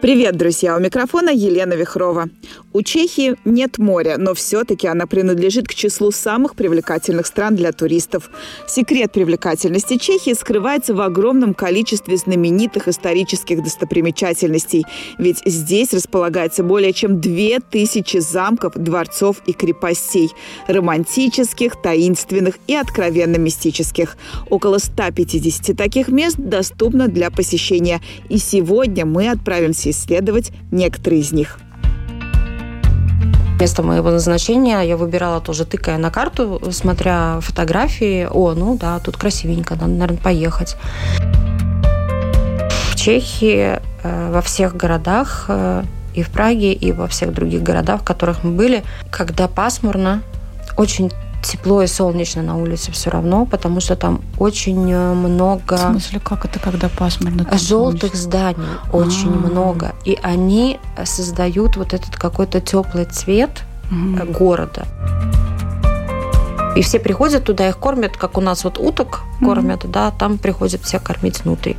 Привет, друзья! У микрофона Елена Вихрова. У Чехии нет моря, но все-таки она принадлежит к числу самых привлекательных стран для туристов. Секрет привлекательности Чехии скрывается в огромном количестве знаменитых исторических достопримечательностей. Ведь здесь располагается более чем две тысячи замков, дворцов и крепостей. Романтических, таинственных и откровенно мистических. Около 150 таких мест доступно для посещения. И сегодня мы отправимся исследовать некоторые из них. Место моего назначения я выбирала тоже, тыкая на карту, смотря фотографии. О, ну да, тут красивенько, надо, наверное, поехать. В Чехии э, во всех городах э, и в Праге, и во всех других городах, в которых мы были, когда пасмурно, очень тепло и солнечно на улице все равно, потому что там очень э, много... В смысле, как это, когда пасмурно? Желтых зданий очень А-а-а. много. И они создают вот этот какой-то теплый цвет угу. города. И все приходят туда, их кормят, как у нас вот уток кормят, mm да, там приходят все кормить внутри.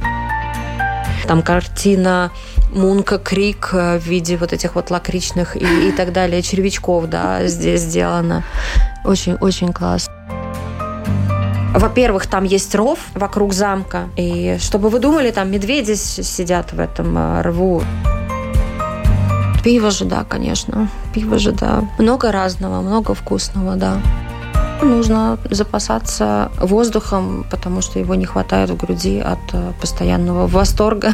Там картина Мунка Крик э, в виде вот этих вот лакричных и, и так далее червячков, да, здесь сделано. Очень-очень классно. Во-первых, там есть ров вокруг замка. И чтобы вы думали, там медведи сидят в этом э, рву. Пиво же, да, конечно. Пиво же, да. Много разного, много вкусного, да. Нужно запасаться воздухом, потому что его не хватает в груди от э, постоянного восторга.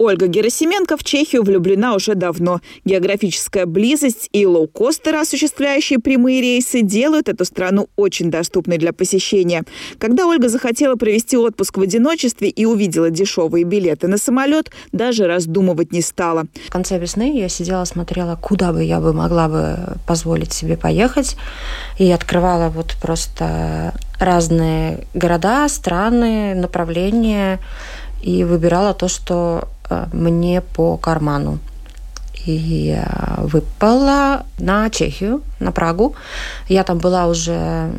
Ольга Герасименко в Чехию влюблена уже давно. Географическая близость и лоукостеры, осуществляющие прямые рейсы, делают эту страну очень доступной для посещения. Когда Ольга захотела провести отпуск в одиночестве и увидела дешевые билеты на самолет, даже раздумывать не стала. В конце весны я сидела, смотрела, куда бы я бы могла бы позволить себе поехать. И открывала вот просто разные города, страны, направления и выбирала то, что мне по карману. И выпала на Чехию, на Прагу. Я там была уже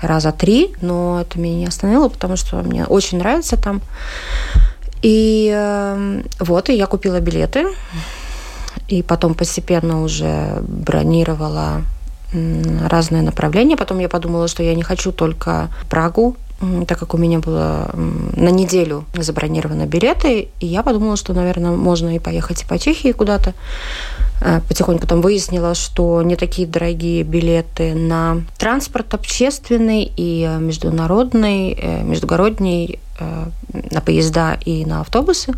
раза три, но это меня не остановило, потому что мне очень нравится там. И э, вот, и я купила билеты. И потом постепенно уже бронировала разные направления. Потом я подумала, что я не хочу только Прагу так как у меня было на неделю забронированы билеты, и я подумала, что, наверное, можно и поехать и по Чехии куда-то. Э, потихоньку там выяснила, что не такие дорогие билеты на транспорт общественный и международный, э, междугородний, э, на поезда и на автобусы.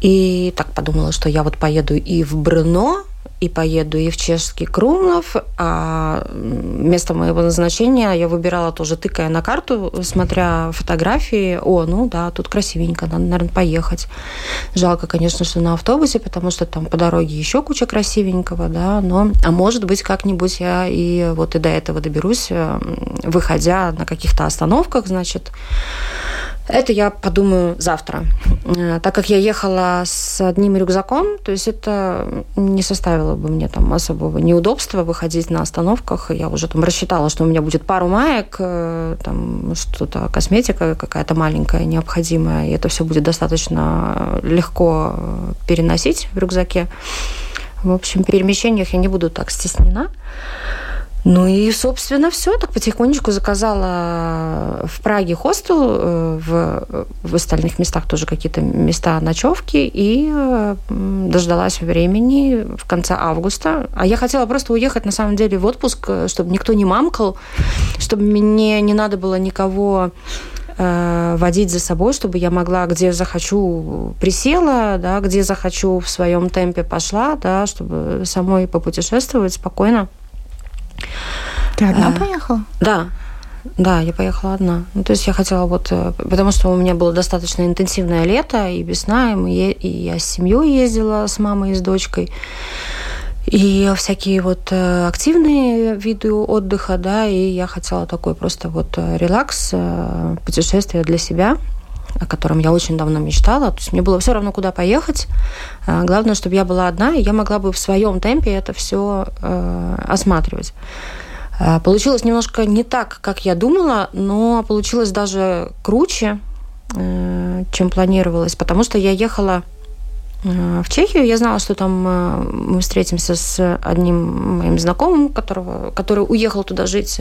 И так подумала, что я вот поеду и в Брно, и поеду и в чешский Крумлов, а место моего назначения я выбирала тоже, тыкая на карту, смотря фотографии. О, ну да, тут красивенько, надо, наверное, поехать. Жалко, конечно, что на автобусе, потому что там по дороге еще куча красивенького, да, но, а может быть, как-нибудь я и вот и до этого доберусь, выходя на каких-то остановках, значит, это я подумаю завтра. Э, так как я ехала с одним рюкзаком, то есть это не составило бы мне там особого неудобства выходить на остановках. Я уже там рассчитала, что у меня будет пару маек, э, там что-то, косметика какая-то маленькая, необходимая, и это все будет достаточно легко переносить в рюкзаке. В общем, в перемещениях я не буду так стеснена. Ну и, собственно, все. Так потихонечку заказала в Праге хостел, э, в, в остальных местах тоже какие-то места ночевки и э, дождалась времени в конце августа. А я хотела просто уехать, на самом деле, в отпуск, э, чтобы никто не мамкал, чтобы мне не надо было никого водить за собой, чтобы я могла, где захочу, присела, да, где захочу в своем темпе пошла, да, чтобы самой попутешествовать спокойно. Ты одна а, поехала? Да. Да, я поехала одна. Ну, то есть я хотела вот... Э, потому что у меня было достаточно интенсивное лето и весна, и, мы, и я с семьей ездила, с мамой и с дочкой. И всякие вот э, активные виды отдыха, да, и я хотела такой просто вот релакс, путешествие для себя, о котором я очень давно мечтала. То есть мне было все равно, куда поехать. А, главное, чтобы я была одна, и я могла бы в своем темпе это все э, осматривать. А, получилось немножко не так, как я думала, но получилось даже круче, э, чем планировалось, потому что я ехала э, в Чехию. Я знала, что там мы встретимся с одним моим знакомым, которого, который уехал туда жить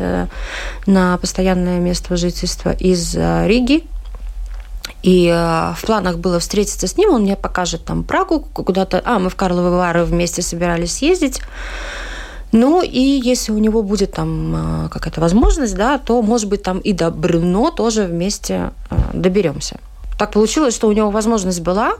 на постоянное место жительства из Риги. И э, в планах было встретиться с ним, он мне покажет там Прагу куда-то. А, мы в Карловы Вары вместе собирались съездить. Ну, и если у него будет там э, какая-то возможность, да, то, может быть, там и до Брюно тоже вместе э, доберемся. Так получилось, что у него возможность была,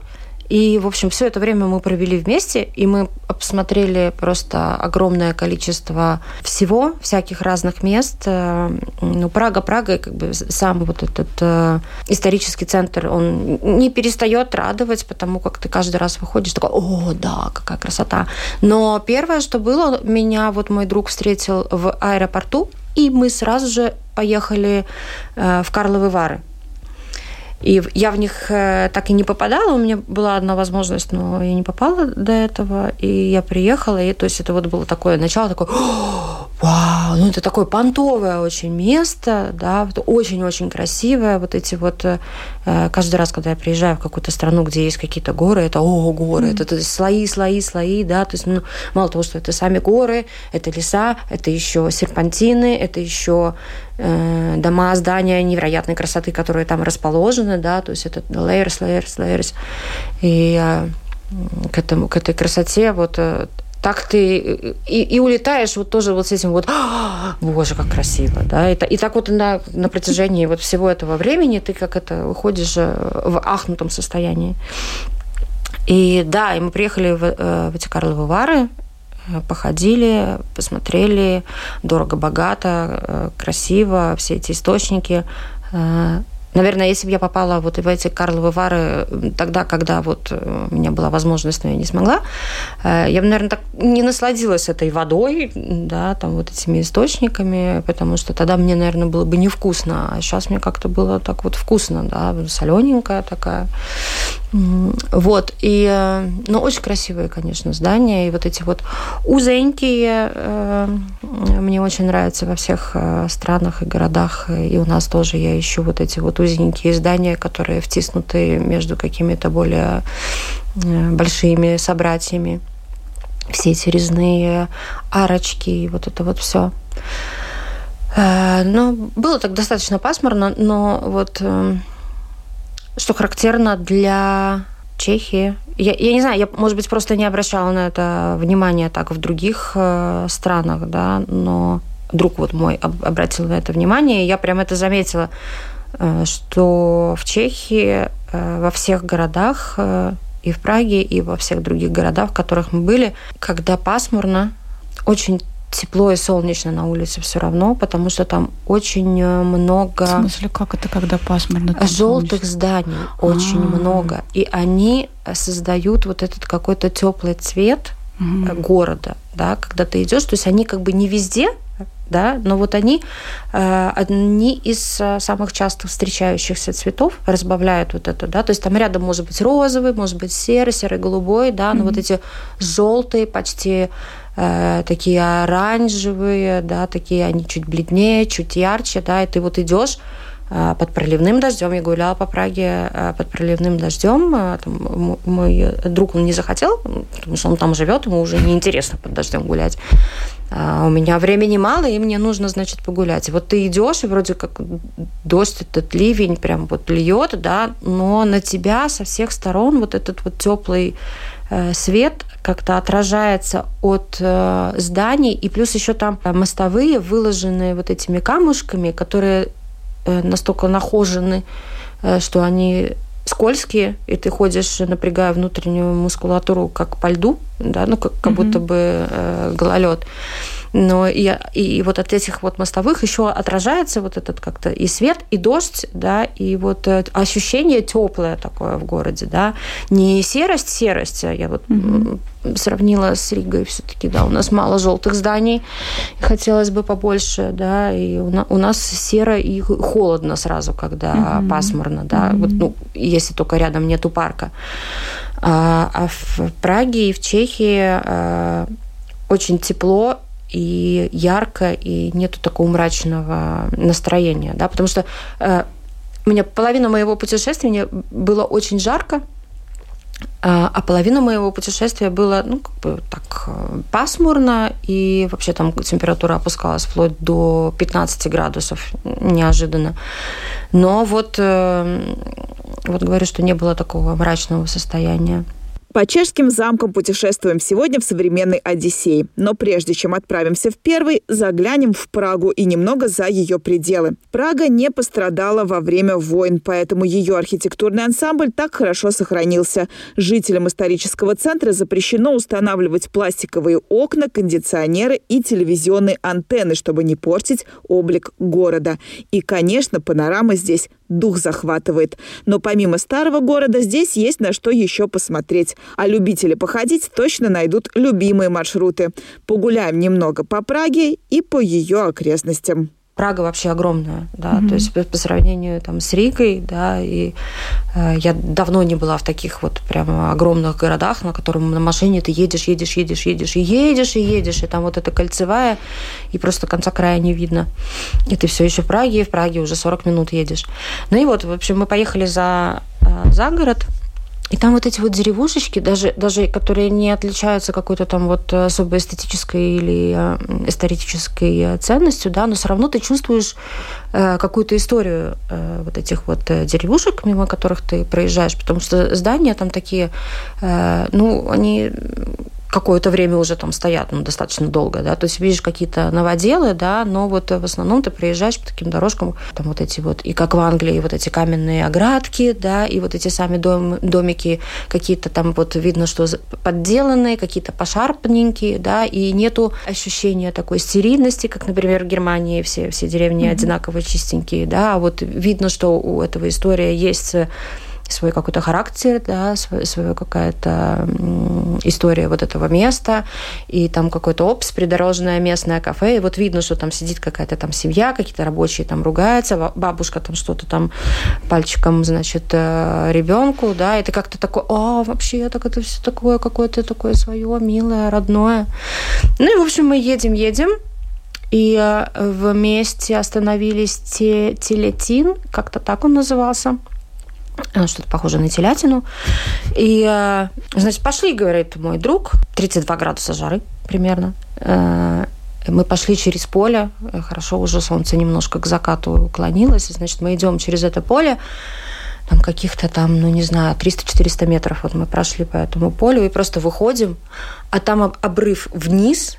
и, в общем, все это время мы провели вместе, и мы посмотрели просто огромное количество всего, всяких разных мест. Э, ну, Прага, Прага, как бы сам вот этот э, исторический центр, он не перестает радовать, потому как ты каждый раз выходишь такой, о, да, какая красота. Но первое, что было, меня вот мой друг встретил в аэропорту, и мы сразу же поехали э, в Карловы Вары. И я в них э, так и не попадала. У меня была одна возможность, но я не попала до этого. И я приехала, и то есть это вот было такое начало, такое, вау, ну это такое понтовое очень место, да, очень-очень красивое. Вот эти вот, э, каждый раз, когда я приезжаю в какую-то страну, где есть какие-то горы, это, о, горы, mm-hmm. это, это слои, слои, слои, да, то есть, ну, мало того, что это сами горы, это леса, это еще серпантины, это еще Э, дома, здания невероятной красоты, которые там расположены, да, то есть это layers, layers, layers. И э, к, этому, к этой красоте вот э, так ты и, и улетаешь вот тоже вот с этим вот, боже, как красиво, да, и, и так вот на, на протяжении вот всего этого времени ты как это выходишь в ахнутом состоянии. И да, и мы приехали в, в эти Карловы Вары, походили, посмотрели, дорого-богато, э, красиво, все эти источники. Наверное, если бы я попала вот в эти Карловы Вары тогда, когда вот э, у меня была возможность, но я не смогла, э, я бы, наверное, так не насладилась этой водой, да, там вот этими источниками, потому что тогда мне, наверное, было бы невкусно, а сейчас мне как-то было так вот вкусно, да, солененькая такая. Вот, и, э, ну, очень красивые, конечно, здания, и вот эти вот узенькие, мне очень нравятся во всех странах и городах, и у нас тоже я ищу вот эти вот узенькие здания, которые втиснуты между какими-то более э, большими собратьями. Все эти резные арочки и вот это вот все. Э, ну, было так достаточно пасмурно, но вот э, что характерно для Чехии. Я, я не знаю, я, может быть, просто не обращала на это внимания так в других э, странах, да, но друг вот мой обратил на это внимание, и я прям это заметила. Э, что в Чехии э, во всех городах э, и в Праге, и во всех других городах, в которых мы были, когда пасмурно, очень тепло и солнечно на улице все равно, потому что там очень много... В смысле, как это, когда пасмурно? Желтых зданий очень А-а-а. много. И они создают вот этот какой-то теплый цвет угу. города, да, когда ты идешь. То есть они как бы не везде да, но вот они э, одни из э, самых часто встречающихся цветов разбавляют вот это, да, то есть там рядом может быть розовый, может быть серый, серый, голубой, да, но mm-hmm. вот эти желтые, почти э, такие оранжевые, да, такие они чуть бледнее, чуть ярче, да, и ты вот идешь э, под проливным дождем. Я гуляла по Праге э, под проливным дождем. Там, мой друг он не захотел, потому что он там живет, ему уже неинтересно под дождем гулять. А у меня времени мало, и мне нужно, значит, погулять. Вот ты идешь, и вроде как дождь, этот ливень прям вот льет, да, но на тебя со всех сторон вот этот вот теплый свет как-то отражается от э, зданий, и плюс еще там мостовые, выложенные вот этими камушками, которые э, настолько нахожены, что они скользкие, и ты ходишь, напрягая внутреннюю мускулатуру, как по льду, да, ну, как, как mm-hmm. будто бы э, гололед. Но и, и вот от этих вот мостовых еще отражается вот этот как-то и свет, и дождь, да, и вот э, ощущение теплое такое в городе, да, не серость, серость, а я вот mm-hmm сравнила с Ригой все-таки, да, у нас мало желтых зданий, хотелось бы побольше, да, и у, на, у нас серо и холодно сразу, когда mm-hmm. пасмурно, да, mm-hmm. вот, ну, если только рядом нету парка. А, а в Праге и в Чехии а, очень тепло и ярко, и нету такого мрачного настроения, да, потому что а, у меня половина моего путешествия было очень жарко, а, а половина моего путешествия было, ну, как бы так пасмурно, и вообще там температура опускалась вплоть до 15 градусов неожиданно. Но вот, э, вот говорю, что не было такого мрачного состояния. По чешским замкам путешествуем сегодня в современной Одиссее. Но прежде чем отправимся в первый, заглянем в Прагу и немного за ее пределы. Прага не пострадала во время войн, поэтому ее архитектурный ансамбль так хорошо сохранился. Жителям исторического центра запрещено устанавливать пластиковые окна, кондиционеры и телевизионные антенны, чтобы не портить облик города. И, конечно, панорама здесь дух захватывает. Но помимо старого города здесь есть на что еще посмотреть. А любители походить точно найдут любимые маршруты. Погуляем немного по Праге и по ее окрестностям. Прага вообще огромная, да, mm-hmm. то есть по, сравнению там с Ригой, да, и э, я давно не была в таких вот прямо огромных городах, на котором на машине ты едешь, едешь, едешь, едешь, и едешь, и едешь, и там вот эта кольцевая, и просто конца края не видно. И ты все еще в Праге, и в Праге уже 40 минут едешь. Ну и вот, в общем, мы поехали за, э, за город, и там вот эти вот деревушечки, даже, даже которые не отличаются какой-то там вот особой эстетической или э, эстетической ценностью, да, но все равно ты чувствуешь э, какую-то историю э, вот этих вот деревушек, мимо которых ты проезжаешь, потому что здания там такие, ну, они какое-то время уже там стоят, ну, достаточно долго, да, то есть видишь какие-то новоделы, да, но вот в основном ты приезжаешь по таким дорожкам, там вот эти вот, и как в Англии, вот эти каменные оградки, да, и вот эти сами дом, домики какие-то там вот видно, что подделанные, какие-то пошарпаненькие, да, и нету ощущения такой стерильности, как, например, в Германии все, все деревни mm-hmm. одинаково чистенькие, да, а вот видно, что у этого история есть свой какой-то характер, да, свою, свою какая-то история вот этого места, и там какой-то опс, придорожное местное кафе, и вот видно, что там сидит какая-то там семья, какие-то рабочие там ругаются, бабушка там что-то там пальчиком, значит, э, ребенку, да, и ты как-то такой, а, вообще, так это все такое какое-то такое свое, милое, родное. Ну и, в общем, мы едем, едем, и э, вместе остановились те, Телетин, как-то так он назывался – что-то похоже на телятину. И, э, значит, пошли, говорит мой друг, 32 градуса жары примерно. Э, мы пошли через поле, хорошо, уже солнце немножко к закату уклонилось, значит, мы идем через это поле, там каких-то там, ну не знаю, 300-400 метров вот мы прошли по этому полю и просто выходим, а там обрыв вниз,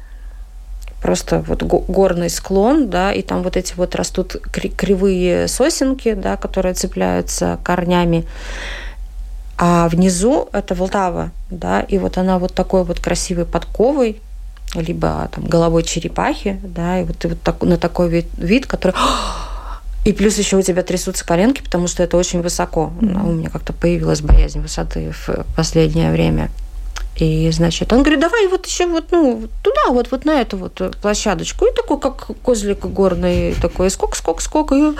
просто вот горный склон, да, и там вот эти вот растут кривые сосенки, да, которые цепляются корнями. А внизу это Волтава, да, и вот она вот такой вот красивой подковой, либо там головой черепахи, да, и вот ты вот так, на такой вид, вид который... И плюс еще у тебя трясутся коленки, потому что это очень высоко. Mm-hmm. У меня как-то появилась боязнь высоты в последнее время. И, значит, он говорит, давай вот еще вот, ну, туда, вот, вот на эту вот площадочку. И такой, как козлик горный, такой, скок, скок, скок. И,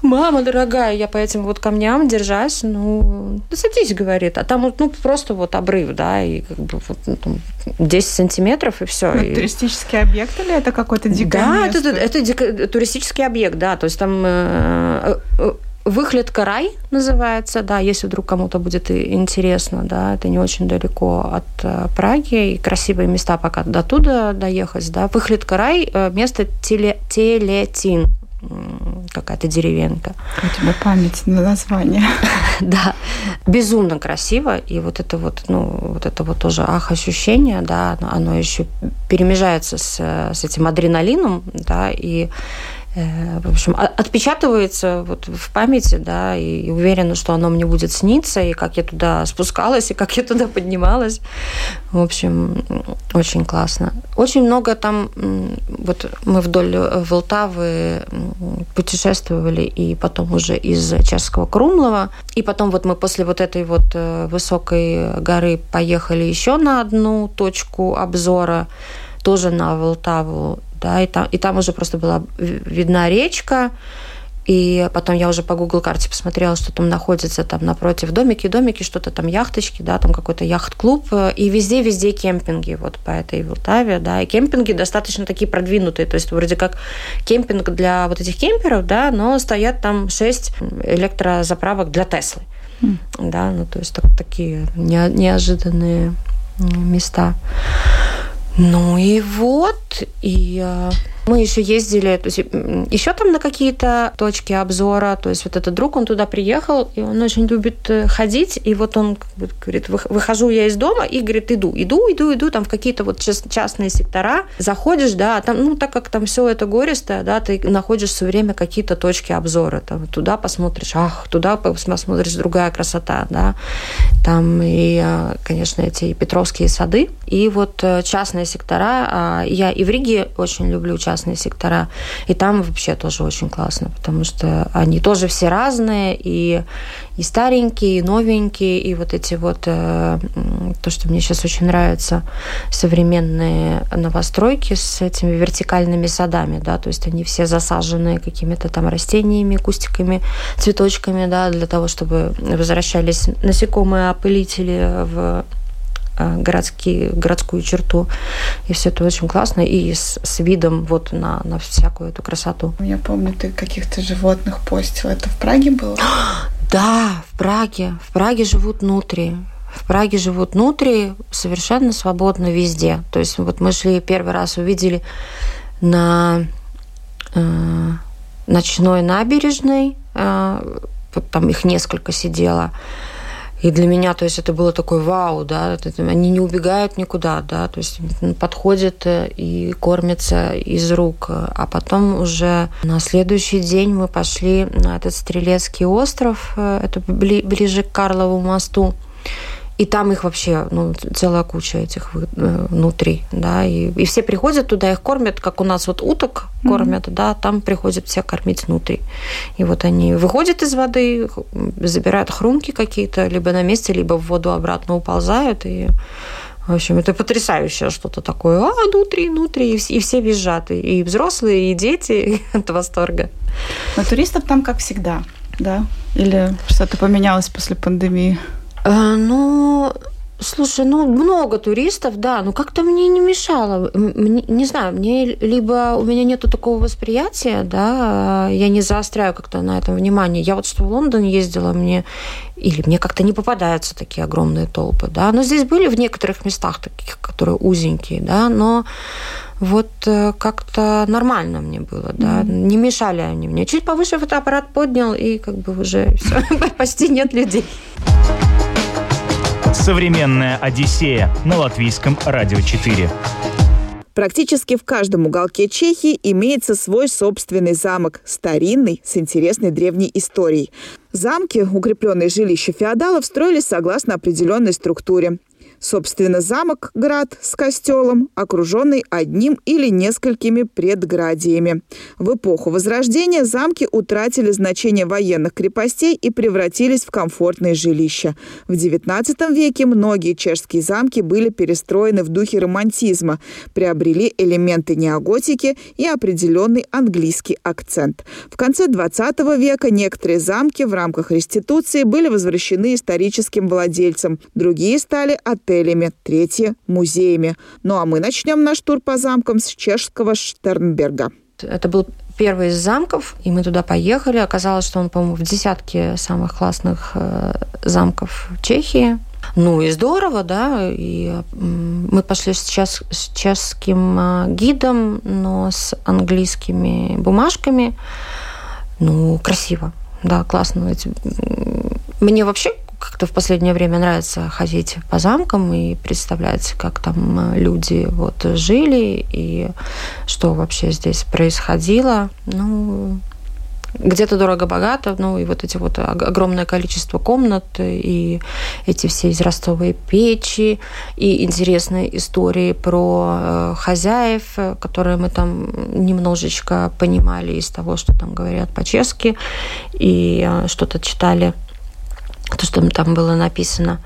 мама дорогая, я по этим вот камням держась, ну, да садись, говорит. А там, ну, просто вот обрыв, да, и как бы вот, ну, там, 10 сантиметров, и все. Ну, и... Туристический объект или это какой-то дикое Да, место? это, это, это туристический объект, да, то есть там э, э, Выхлет Карай называется, да, если вдруг кому-то будет интересно, да, это не очень далеко от э, Праги, и красивые места пока до туда доехать, да. Выхлет Карай, э, место теле, Телетин, какая-то деревенька. У тебя память на название. да, безумно красиво, и вот это вот, ну, вот это вот тоже ах ощущение, да, оно еще перемежается с, с этим адреналином, да, и Э, в общем, отпечатывается вот в памяти, да, и уверена, что оно мне будет сниться, и как я туда спускалась, и как я туда поднималась. В общем, очень классно. Очень много там, вот мы вдоль Волтавы путешествовали, и потом уже из Чешского Крумлова, и потом вот мы после вот этой вот э, высокой горы поехали еще на одну точку обзора, тоже на Волтаву, да, и там, и там уже просто была видна речка, и потом я уже по Google карте посмотрела, что там находится там напротив домики, домики, что-то там яхточки, да, там какой-то яхт-клуб. И везде-везде кемпинги вот по этой Волтаве, да. И кемпинги достаточно такие продвинутые. То есть вроде как кемпинг для вот этих кемперов, да, но стоят там шесть электрозаправок для Теслы. Mm. Да, ну то есть так, такие неожиданные места. Ну и вот, и э, мы еще ездили, то есть еще там на какие-то точки обзора, то есть вот этот друг, он туда приехал, и он очень любит э, ходить, и вот он говорит, выхожу я из дома, и говорит, иду, иду, иду, иду, там в какие-то вот частные сектора, заходишь, да, там, ну, так как там все это гористое, да, ты находишь все время какие-то точки обзора, там, туда посмотришь, ах, туда посмотришь, другая красота, да, там и, э, конечно, эти Петровские сады, и вот э, частные сектора, а, я и в Риге очень люблю частные частные сектора. И там вообще тоже очень классно, потому что они тоже все разные, и, и старенькие, и новенькие, и вот эти вот, э, то, что мне сейчас очень нравится, современные новостройки с этими вертикальными садами, да, то есть они все засажены какими-то там растениями, кустиками, цветочками, да, для того, чтобы возвращались насекомые опылители в городские, городскую черту. И все это очень классно. И с, с видом вот на, на всякую эту красоту. Я помню, ты каких-то животных постил. Это в Праге было? Да, в Праге. В Праге живут внутри. В Праге живут внутри совершенно свободно везде. То есть вот мы шли первый раз, увидели на э, ночной набережной, э, там их несколько сидело, и для меня, то есть, это было такой вау, да, они не убегают никуда, да, то есть подходят э, и кормятся из рук. А потом уже на следующий день мы пошли на этот Стрелецкий остров, э, это ближе к Карлову мосту. И там их вообще ну, целая куча этих э, внутри, да, и, и все приходят туда, их кормят, как у нас вот уток кормят, mm-hmm. да, там приходят все кормить внутри. И вот они выходят из воды, забирают хрумки какие-то, либо на месте, либо в воду обратно уползают, и в общем, это потрясающее что-то такое. А, внутри, внутри, и все, и все визжат, и взрослые, и дети от восторга. Но туристов там как всегда, да? Или что-то поменялось после пандемии? Э, ну, Слушай, ну много туристов, да, но как-то мне не мешало. Мне, не знаю, мне либо у меня нету такого восприятия, да, я не заостряю как-то на этом внимание. Я вот что в Лондон ездила, мне или мне как-то не попадаются такие огромные толпы, да, но здесь были в некоторых местах таких, которые узенькие, да, но вот э, как-то нормально мне было, да, mm-hmm. не мешали они мне. Чуть повыше фотоаппарат поднял, и как бы уже все, почти нет людей. Современная Одиссея на латвийском радио 4. Практически в каждом уголке Чехии имеется свой собственный замок, старинный, с интересной древней историей. Замки, укрепленные жилища феодалов, строились согласно определенной структуре. Собственно, замок Град с костелом, окруженный одним или несколькими предградиями. В эпоху Возрождения замки утратили значение военных крепостей и превратились в комфортные жилища. В XIX веке многие чешские замки были перестроены в духе романтизма, приобрели элементы неоготики и определенный английский акцент. В конце XX века некоторые замки в рамках реституции были возвращены историческим владельцам, другие стали отелями отелями, третье – музеями. Ну а мы начнем наш тур по замкам с чешского Штернберга. Это был первый из замков, и мы туда поехали. Оказалось, что он, по-моему, в десятке самых классных э, замков Чехии. Ну и здорово, да. И мы пошли сейчас с чешским э, гидом, но с английскими бумажками. Ну, красиво. Да, классно. Мне вообще как-то в последнее время нравится ходить по замкам и представлять, как там люди вот жили и что вообще здесь происходило. Ну, где-то дорого-богато, ну и вот эти вот огромное количество комнат, и эти все израстовые печи, и интересные истории про э, хозяев, которые мы там немножечко понимали из того, что там говорят по-чешски, и э, что-то читали то, что там было написано.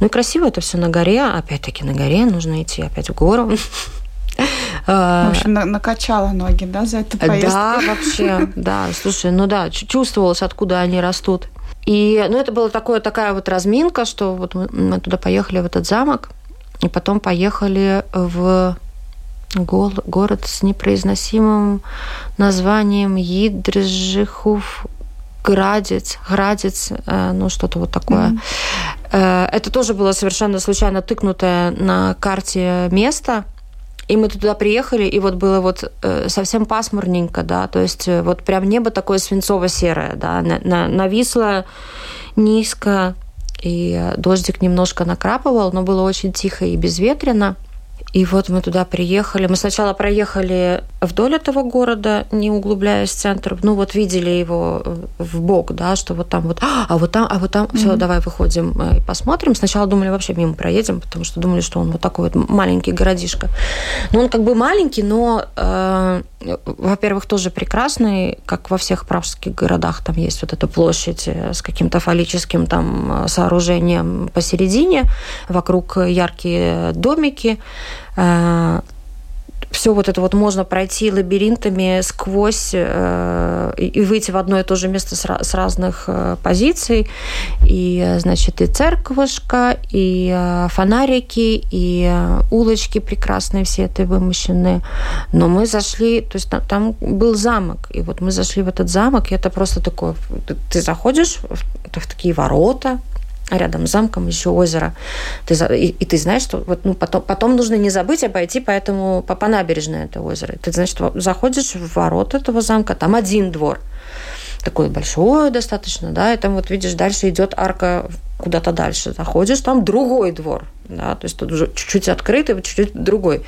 Ну и красиво это все на горе. Опять-таки на горе нужно идти опять в гору. В общем, на накачала ноги, да, за эту поездку? Да, вообще, да. Слушай, ну да, чувствовалось, откуда они растут. И, ну, это была такое, такая вот разминка, что вот мы, туда поехали, в этот замок, и потом поехали в город с непроизносимым названием Идржихув Градец, Градец, э, ну что-то вот такое. Mm-hmm. Это тоже было совершенно случайно тыкнутое на карте место, и мы туда приехали, и вот было вот э, совсем пасмурненько, да, то есть вот прям небо такое свинцово-серое, да, на, на, нависло низко, и дождик немножко накрапывал, но было очень тихо и безветренно. И вот мы туда приехали. Мы сначала проехали вдоль этого города, не углубляясь в центр. Ну вот видели его э, в бок, да, что вот там вот, а вот там, а вот там, mm-hmm. все, давай выходим э, и посмотрим. Сначала думали вообще мимо проедем, потому что думали, что он вот такой вот маленький городишко. Ну он как бы маленький, но э, во-первых, тоже прекрасный, как во всех пражских городах, там есть вот эта площадь э, с каким-то фаллическим там сооружением посередине, вокруг яркие домики, Э, все вот это вот можно пройти лабиринтами сквозь э, и выйти в одно и то же место с, с разных э, позиций. И, значит, и церковушка, и э, фонарики, и э, улочки прекрасные все это вымощены. Но мы зашли, то есть там, там был замок, и вот мы зашли в этот замок, и это просто такое, ты, ты заходишь в, в такие ворота, а рядом с замком еще озеро. Ты, и, и ты знаешь, что вот, ну, потом, потом нужно не забыть обойти по, этому, по, по набережной это озеро. Ты, значит, заходишь в ворот этого замка, там один двор, такой большой достаточно, да, и там вот видишь, дальше идет арка куда-то дальше. Заходишь, там другой двор, да, то есть тут уже чуть-чуть открытый, чуть-чуть другой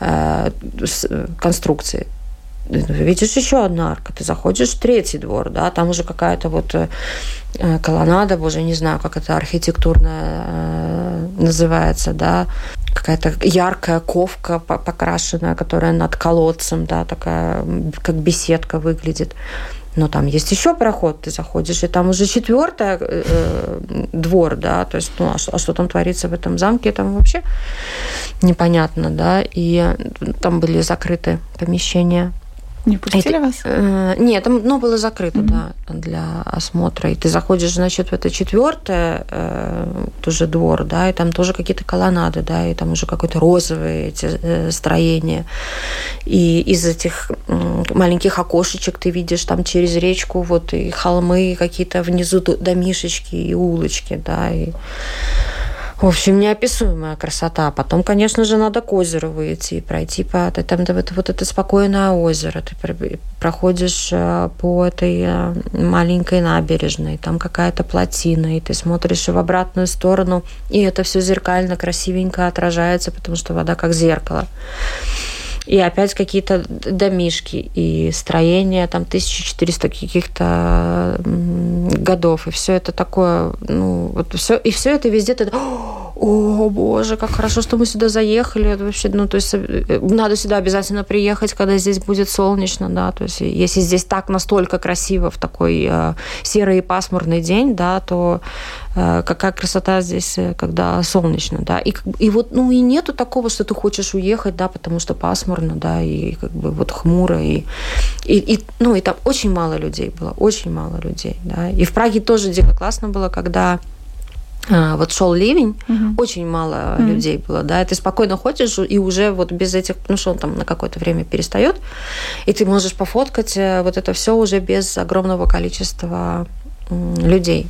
э, конструкции видишь еще одна арка, ты заходишь в третий двор, да, там уже какая-то вот э, колоннада, боже, не знаю, как это архитектурная э, называется, да, какая-то яркая ковка покрашенная, которая над колодцем, да, такая, как беседка выглядит. Но там есть еще проход, ты заходишь, и там уже четвертый э, двор, да, то есть, ну, а а что там творится в этом замке, там вообще непонятно, да, и там были закрыты помещения не пустили это, вас? Э, нет, там ну, было закрыто, mm-hmm. да, для осмотра. И ты заходишь, значит, в это четвертое э, тоже двор, да, и там тоже какие-то колоннады, да, и там уже какое-то розовое эти э, строения. И из этих э, маленьких окошечек ты видишь там через речку вот и холмы, какие-то внизу домишечки и улочки, да, и в общем, неописуемая красота. Потом, конечно же, надо к озеру выйти и пройти по там вот, вот это спокойное озеро. Ты проходишь э, по этой э, маленькой набережной, там какая-то плотина, и ты смотришь в обратную сторону, и это все зеркально красивенько отражается, потому что вода как зеркало. И опять какие-то домишки и строения там 1400 каких-то годов. И все это такое, ну, вот все, и все это везде ты о, боже, как хорошо, что мы сюда заехали. Это вообще, ну, то есть э, надо сюда обязательно приехать, когда здесь будет солнечно, да, то есть если здесь так настолько красиво в такой э, серый и пасмурный день, да, то э, какая красота здесь, э, когда солнечно, да, и, и вот, ну, и нету такого, что ты хочешь уехать, да, потому что пасмурно, да, и как бы вот хмуро, и, и, и ну, и там очень мало людей было, очень мало людей, да, и в Праге тоже дико классно было, когда вот шел ливень, угу. очень мало угу. людей было, да, и ты спокойно ходишь и уже вот без этих, ну что он там на какое-то время перестает, и ты можешь пофоткать э, вот это все уже без огромного количества людей.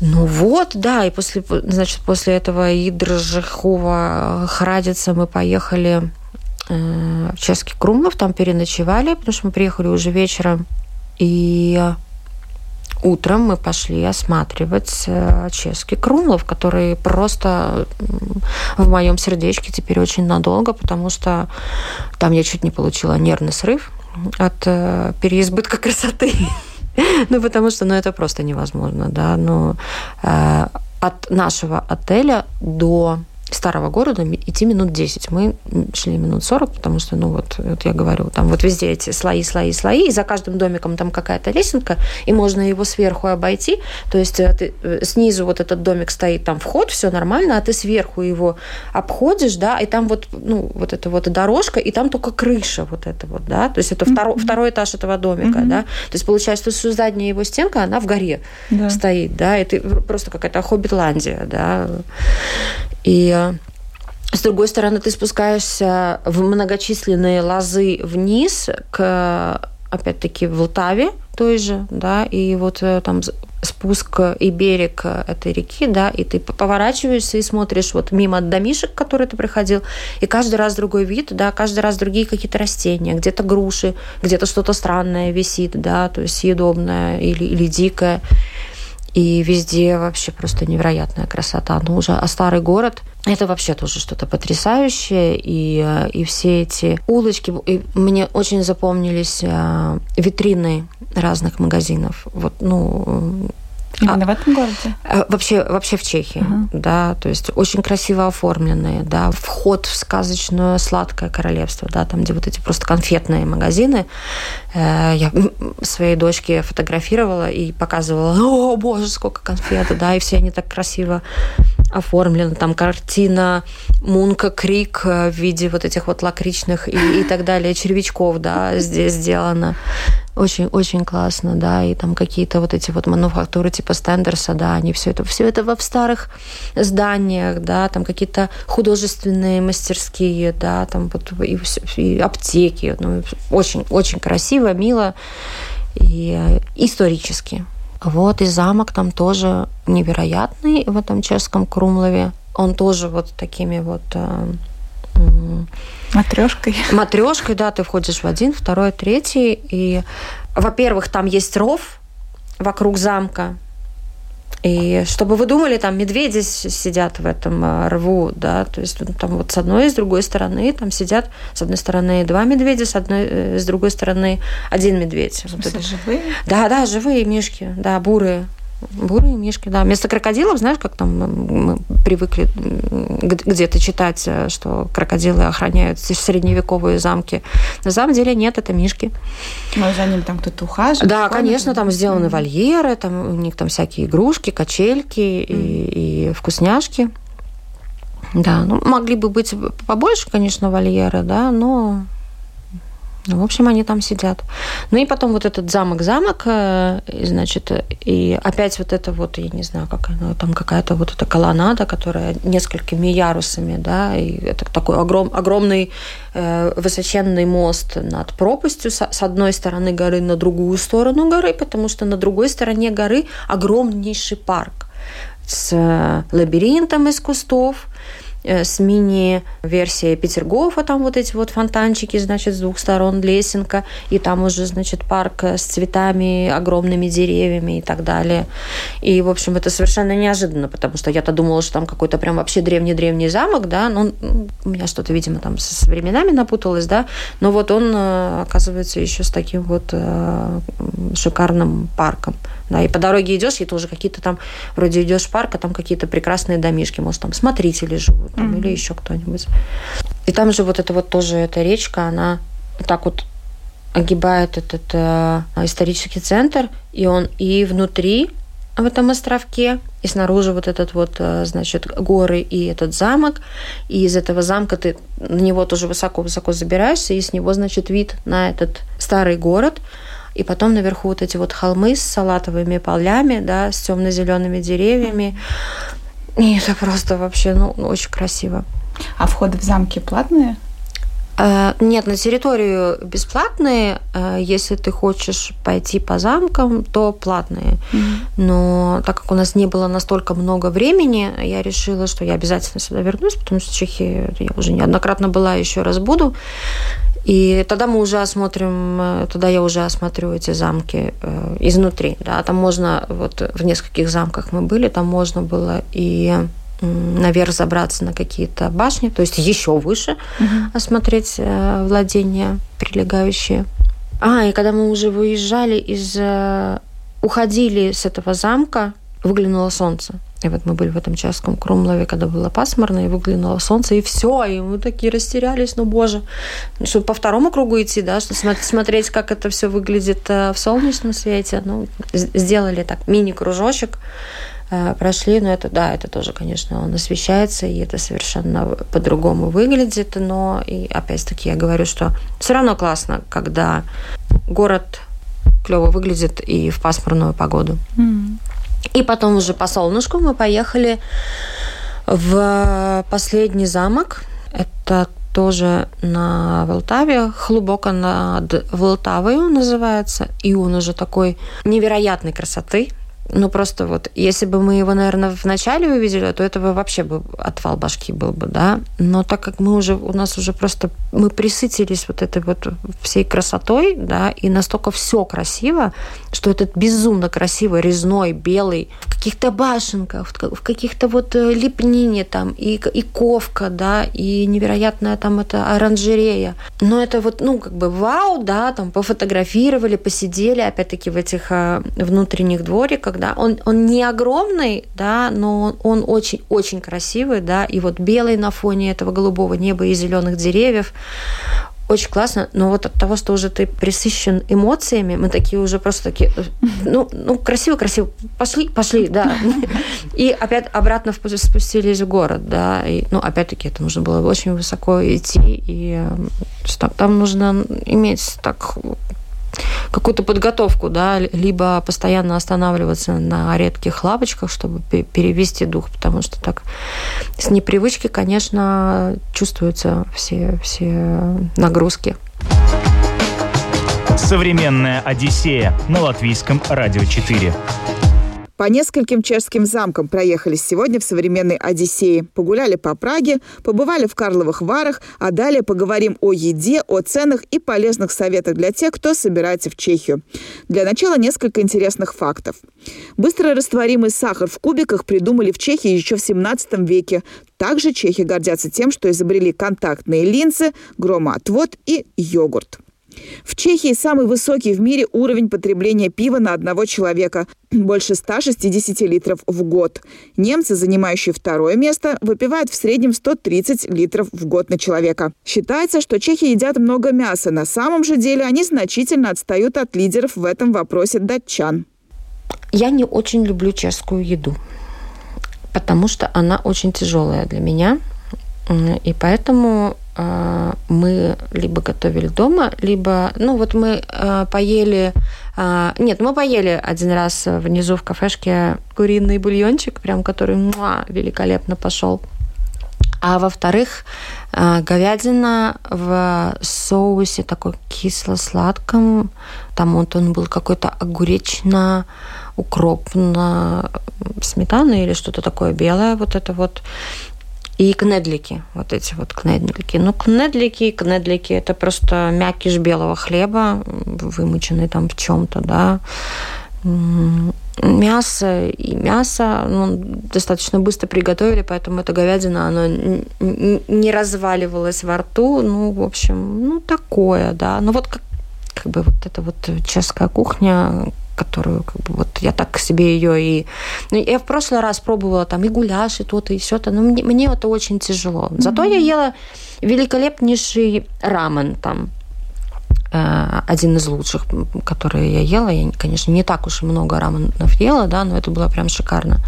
Ну вот, да, и после, значит, после этого Идржихова Храдица мы поехали э, в Чешский Крумлов, там переночевали, потому что мы приехали уже вечером, и утром мы пошли осматривать э, чешский Крумлов, который просто в моем сердечке теперь очень надолго, потому что там я чуть не получила нервный срыв от э, переизбытка красоты. Ну, потому что, ну, это просто невозможно, да. Ну, э, от нашего отеля до старого города идти минут 10. Мы шли минут 40, потому что, ну вот, вот я говорю, там вот везде эти слои, слои, слои, и за каждым домиком там какая-то лесенка, и можно его сверху обойти. То есть э, ты, э, снизу вот этот домик стоит, там вход, все нормально, а ты сверху его обходишь, да, и там вот, ну, вот эта вот дорожка, и там только крыша вот эта вот, да, то есть это mm-hmm. второй, второй этаж этого домика, mm-hmm. да. То есть получается, что задняя его стенка, она в горе да. стоит, да, и ты просто какая-то хоббитландия, да. И э, с другой стороны, ты спускаешься в многочисленные лозы вниз к, опять-таки, в Лтаве той же, да, и вот э, там спуск и берег этой реки, да, и ты поворачиваешься и смотришь вот мимо домишек, которые ты приходил, и каждый раз другой вид, да, каждый раз другие какие-то растения, где-то груши, где-то что-то странное висит, да, то есть съедобное или, или дикое. И везде вообще просто невероятная красота. Ну, уже, а старый город – это вообще тоже что-то потрясающее. И, и все эти улочки, и мне очень запомнились а, витрины разных магазинов. Вот, ну, Именно а, в этом городе? А, вообще, вообще в Чехии, uh-huh. да, то есть очень красиво оформленные, да, вход в сказочное сладкое королевство, да, там, где вот эти просто конфетные магазины. Э, я своей дочке фотографировала и показывала, о, боже, сколько конфет, да, и все они так красиво оформлены. Там картина Мунка Крик в виде вот этих вот лакричных и, и так далее, червячков, да, здесь сделано. Очень-очень классно, да, и там какие-то вот эти вот мануфактуры типа Стендерса, да, они все это, все это в старых зданиях, да, там какие-то художественные мастерские, да, там вот и, и аптеки, ну, очень-очень красиво, мило и исторически. Вот, и замок там тоже невероятный в этом чешском Крумлове. Он тоже вот такими вот э, Матрешкой. Матрешкой, да, ты входишь в один, второй, третий. И, во-первых, там есть ров вокруг замка. И чтобы вы думали, там медведи сидят в этом э, рву, да, то есть ну, там вот с одной и с другой стороны там сидят с одной стороны два медведя, с одной, э, с другой стороны один медведь. Вот живые? Да, да, живые мишки, да, бурые. Бурые мишки, да. Вместо крокодилов, знаешь, как там мы привыкли где-то читать, э, что крокодилы охраняют средневековые замки. На самом деле нет, это мишки. Но за ним там кто-то ухаживает? Да, конечно, там сделаны mm-hmm. вольеры, там у них там всякие игрушки, качельки mm-hmm. и, и вкусняшки. Да, ну, могли бы быть побольше, конечно, вольеры, да, но ну, в общем, они там сидят. Ну и потом вот этот замок-замок, э, значит, и опять вот это вот, я не знаю, как оно, там какая-то вот эта колоннада, которая несколькими ярусами, да, и это такой огром, огромный э, высоченный мост над пропастью с, с одной стороны горы на другую сторону горы, потому что на другой стороне горы огромнейший парк с лабиринтом из кустов, Э, с мини-версией Петергофа, там вот эти вот фонтанчики, значит, с двух сторон лесенка, и там уже, значит, парк с цветами, огромными деревьями и так далее. И, в общем, это совершенно неожиданно, потому что я-то думала, что там какой-то прям вообще древний-древний замок, да, но у меня что-то, видимо, там со временами напуталось, да, но вот он, э, оказывается, еще с таким вот э, шикарным парком. Да, и по дороге идешь, и тоже какие-то там, вроде идешь в парк, а там какие-то прекрасные домишки, может, там смотрители живут, там, mm-hmm. или еще кто-нибудь. И там же вот это вот тоже эта речка, она так вот огибает этот э, исторический центр, и он и внутри в этом островке, и снаружи вот этот вот, э, значит, горы и этот замок, и из этого замка ты на него тоже высоко-высоко забираешься, и с него, значит, вид на этот старый город – и потом наверху вот эти вот холмы с салатовыми полями, да, с темно-зелеными деревьями. И это просто вообще, ну, очень красиво. А входы в замки платные? Э, нет, на территорию бесплатные. Э, если ты хочешь пойти по замкам, то платные. Mm-hmm. Но так как у нас не было настолько много времени, я решила, что я обязательно сюда вернусь, потому что в Чехии я уже неоднократно была, еще раз буду. И тогда мы уже осмотрим, э, тогда я уже осмотрю эти замки э, изнутри. Да, там можно, вот в нескольких замках мы были, там можно было и наверх забраться на какие-то башни, то есть еще выше угу. осмотреть э, владения прилегающие. А, и когда мы уже выезжали из... Уходили с этого замка, выглянуло солнце. И вот мы были в этом чешском Крумлове, когда было пасмурно, и выглянуло солнце, и все, и мы такие растерялись, ну боже, чтобы по второму кругу идти, да, чтобы смотреть, как это все выглядит э, в солнечном свете, ну, сделали так мини-кружочек, э, прошли, но это, да, это тоже, конечно, он освещается, и это совершенно по-другому выглядит, но, и опять-таки я говорю, что все равно классно, когда город клево выглядит и в пасмурную погоду. Mm. И потом уже по солнышку мы поехали в последний замок. Это тоже на Волтаве, глубоко над Волтавою называется. И он уже такой невероятной красоты. Ну, просто вот, если бы мы его, наверное, в начале увидели, то этого вообще бы отвал башки был бы, да. Но так как мы уже, у нас уже просто, мы присытились вот этой вот всей красотой, да, и настолько все красиво, что этот безумно красивый, резной, белый, в каких-то башенках, в каких-то вот э, лепнине там, и, и ковка, да, и невероятная там эта оранжерея. Но это вот, ну, как бы вау, да, там пофотографировали, посидели, опять-таки, в этих э, внутренних двориках, да, он, он не огромный, да, но он очень-очень красивый, да, и вот белый на фоне этого голубого неба и зеленых деревьев, очень классно, но вот от того, что уже ты присыщен эмоциями, мы такие уже просто такие, ну, ну красиво, красиво, пошли, пошли, да. И опять обратно спустились в город, да. И, ну, опять-таки, это нужно было очень высоко идти, и э, там нужно иметь так какую-то подготовку, да, либо постоянно останавливаться на редких лавочках, чтобы перевести дух, потому что так с непривычки, конечно, чувствуются все, все нагрузки. Современная Одиссея на латвийском радио 4. По нескольким чешским замкам проехались сегодня в современной Одиссее. Погуляли по Праге, побывали в Карловых Варах, а далее поговорим о еде, о ценах и полезных советах для тех, кто собирается в Чехию. Для начала несколько интересных фактов. Быстро растворимый сахар в кубиках придумали в Чехии еще в 17 веке. Также чехи гордятся тем, что изобрели контактные линзы, громоотвод и йогурт. В Чехии самый высокий в мире уровень потребления пива на одного человека – больше 160 литров в год. Немцы, занимающие второе место, выпивают в среднем 130 литров в год на человека. Считается, что чехи едят много мяса. На самом же деле они значительно отстают от лидеров в этом вопросе датчан. Я не очень люблю чешскую еду, потому что она очень тяжелая для меня. И поэтому мы либо готовили дома, либо, ну вот мы а, поели, а, нет, мы поели один раз внизу в кафешке куриный бульончик, прям который муа, великолепно пошел. А во-вторых, говядина в соусе такой кисло-сладком. Там вот он был какой-то огуречно укропно сметана или что-то такое белое. Вот это вот и кнедлики, вот эти вот кнедлики. Ну, кнедлики, кнедлики – это просто мякиш белого хлеба, вымоченный там в чем-то, да. Мясо и мясо ну, достаточно быстро приготовили, поэтому эта говядина, она не разваливалась во рту. Ну, в общем, ну, такое, да. Ну, вот как, как бы вот эта вот чешская кухня, которую как бы вот я так себе ее и... Ну, я в прошлый раз пробовала там и гуляш, и то-то, и все-то, но мне, мне это очень тяжело. Зато mm-hmm. я ела великолепнейший рамен там, э, один из лучших, которые я ела. Я, конечно, не так уж и много раменов ела, да, но это было прям шикарно.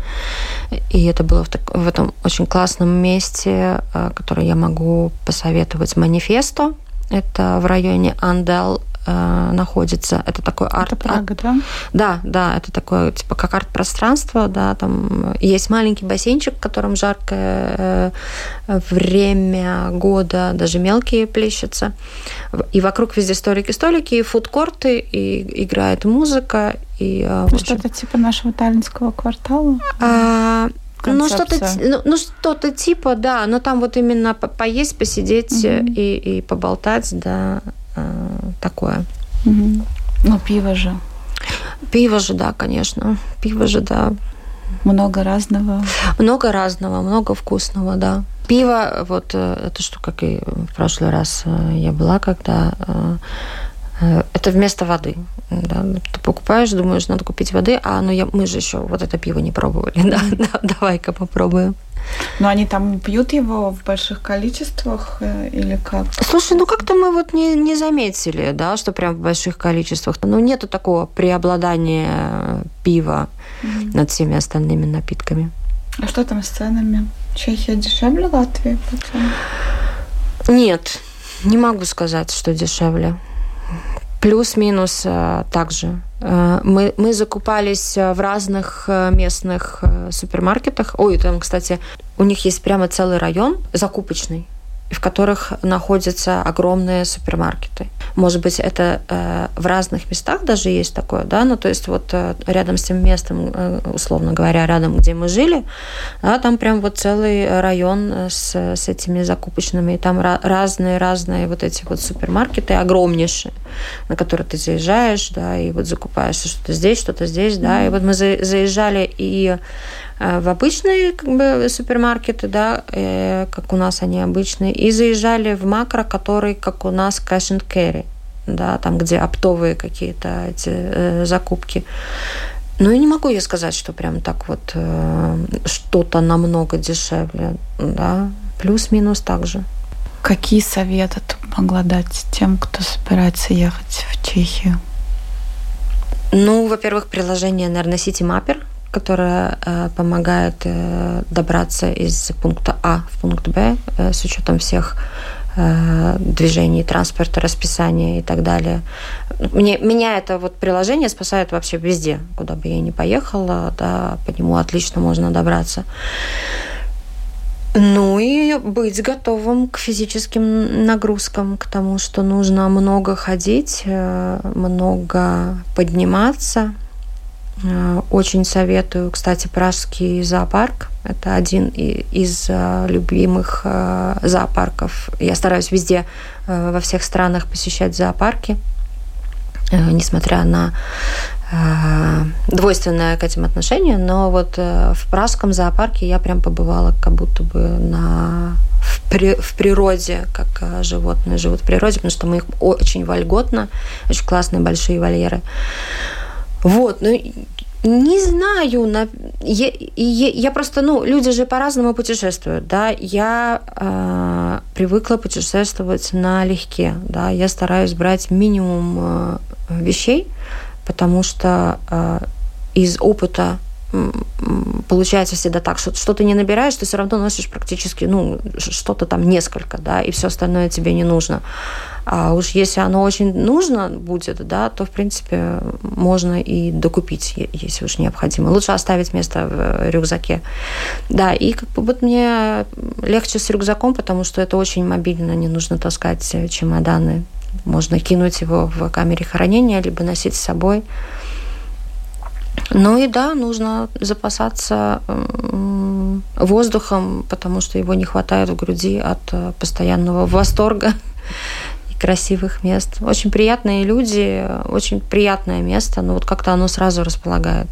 И это было в, так, в этом очень классном месте, э, которое я могу посоветовать, Манифесто. Это в районе Андел э, находится. Это такой арт. Это Прага, да? Да, да, это такое типа как арт-пространство, да, там есть маленький бассейнчик, в котором жаркое э, время года, даже мелкие плещутся. И вокруг везде столики-столики, и фудкорты, и играет музыка. И, э, Что-то типа нашего таллинского квартала? А, Ну что-то, ну, ну, что-то типа, да, но там вот именно поесть, посидеть угу. и, и поболтать, да, такое. Угу. Ну, пиво же. Пиво же, да, конечно. Пиво же, да. Много разного. Много разного, много вкусного, да. Пиво, вот э, это что, как и в прошлый раз э, я была, когда это вместо воды. Да? Ты покупаешь, думаешь, надо купить воды, а ну я, мы же еще вот это пиво не пробовали. Да, да, давай-ка попробуем. Но они там пьют его в больших количествах э, или как? Слушай, ну как-то мы вот не, не заметили, да, что прям в больших количествах. Ну, нету такого преобладания пива mm-hmm. над всеми остальными напитками. А что там с ценами? Чехия дешевле Латвии? Нет, не могу сказать, что дешевле. Плюс-минус э, также. Э, мы, мы закупались э, в разных местных супермаркетах. Ой, там, кстати, у них есть прямо целый район закупочный в которых находятся огромные супермаркеты. Может быть, это э, в разных местах даже есть такое, да, ну, то есть вот э, рядом с тем местом, э, условно говоря, рядом, где мы жили, да, там прям вот целый район с, с этими закупочными, и там разные-разные вот эти вот супермаркеты огромнейшие, на которые ты заезжаешь, да, и вот закупаешь что-то здесь, что-то здесь, да, и вот мы заезжали и в обычные как бы, супермаркеты, да, э, как у нас они обычные, и заезжали в макро, который, как у нас, cash and carry, да, там, где оптовые какие-то эти э, закупки. Ну, и не могу я сказать, что прям так вот э, что-то намного дешевле, да, плюс-минус так же. Какие советы ты могла дать тем, кто собирается ехать в Чехию? Ну, во-первых, приложение, наверное, City Mapper, которая э, помогает э, добраться из пункта А в пункт Б э, с учетом всех движений, транспорта, расписания и так далее. Мне, меня это вот приложение спасает вообще везде, куда бы я ни поехала, да, по нему отлично можно добраться. Ну и быть готовым к физическим нагрузкам, к тому, что нужно много ходить, много подниматься, очень советую, кстати, Пражский зоопарк. Это один из э, любимых э, зоопарков. Я стараюсь везде, во всех странах посещать зоопарки, несмотря на двойственное к этим отношение, но вот в пражском зоопарке я прям побывала как будто бы на в, при, в природе, как животные живут в природе, потому что мы их очень вольготно, очень классные большие вольеры. Вот, ну, не знаю, на... я, я, я просто, ну, люди же по-разному путешествуют, да, я э, привыкла путешествовать налегке, да, я стараюсь брать минимум э, вещей, потому что э, из опыта получается всегда так, что что ты не набираешь, ты все равно носишь практически, ну, что-то там несколько, да, и все остальное тебе не нужно. А уж если оно очень нужно будет, да, то, в принципе, можно и докупить, если уж необходимо. Лучше оставить место в рюкзаке. Да, и как бы вот мне легче с рюкзаком, потому что это очень мобильно, не нужно таскать чемоданы. Можно кинуть его в камере хранения, либо носить с собой. Ну и да, нужно запасаться воздухом, потому что его не хватает в груди от э, постоянного восторга красивых мест. Очень приятные люди, очень приятное место, но вот как-то оно сразу располагает.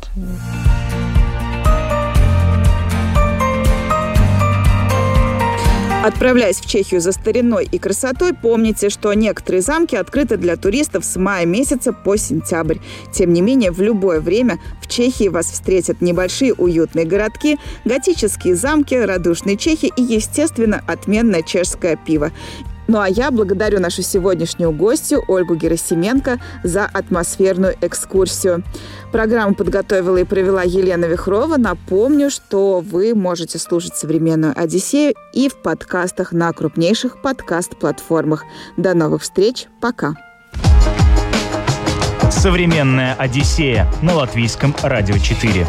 Отправляясь в Чехию за стариной и красотой, помните, что некоторые замки открыты для туристов с мая месяца по сентябрь. Тем не менее, в любое время в Чехии вас встретят небольшие уютные городки, готические замки, радушные чехи и, естественно, отменное чешское пиво. Ну а я благодарю нашу сегодняшнюю гостью Ольгу Герасименко за атмосферную экскурсию. Программу подготовила и провела Елена Вихрова. Напомню, что вы можете слушать «Современную Одиссею» и в подкастах на крупнейших подкаст-платформах. До новых встреч. Пока. «Современная Одиссея» на Латвийском радио 4.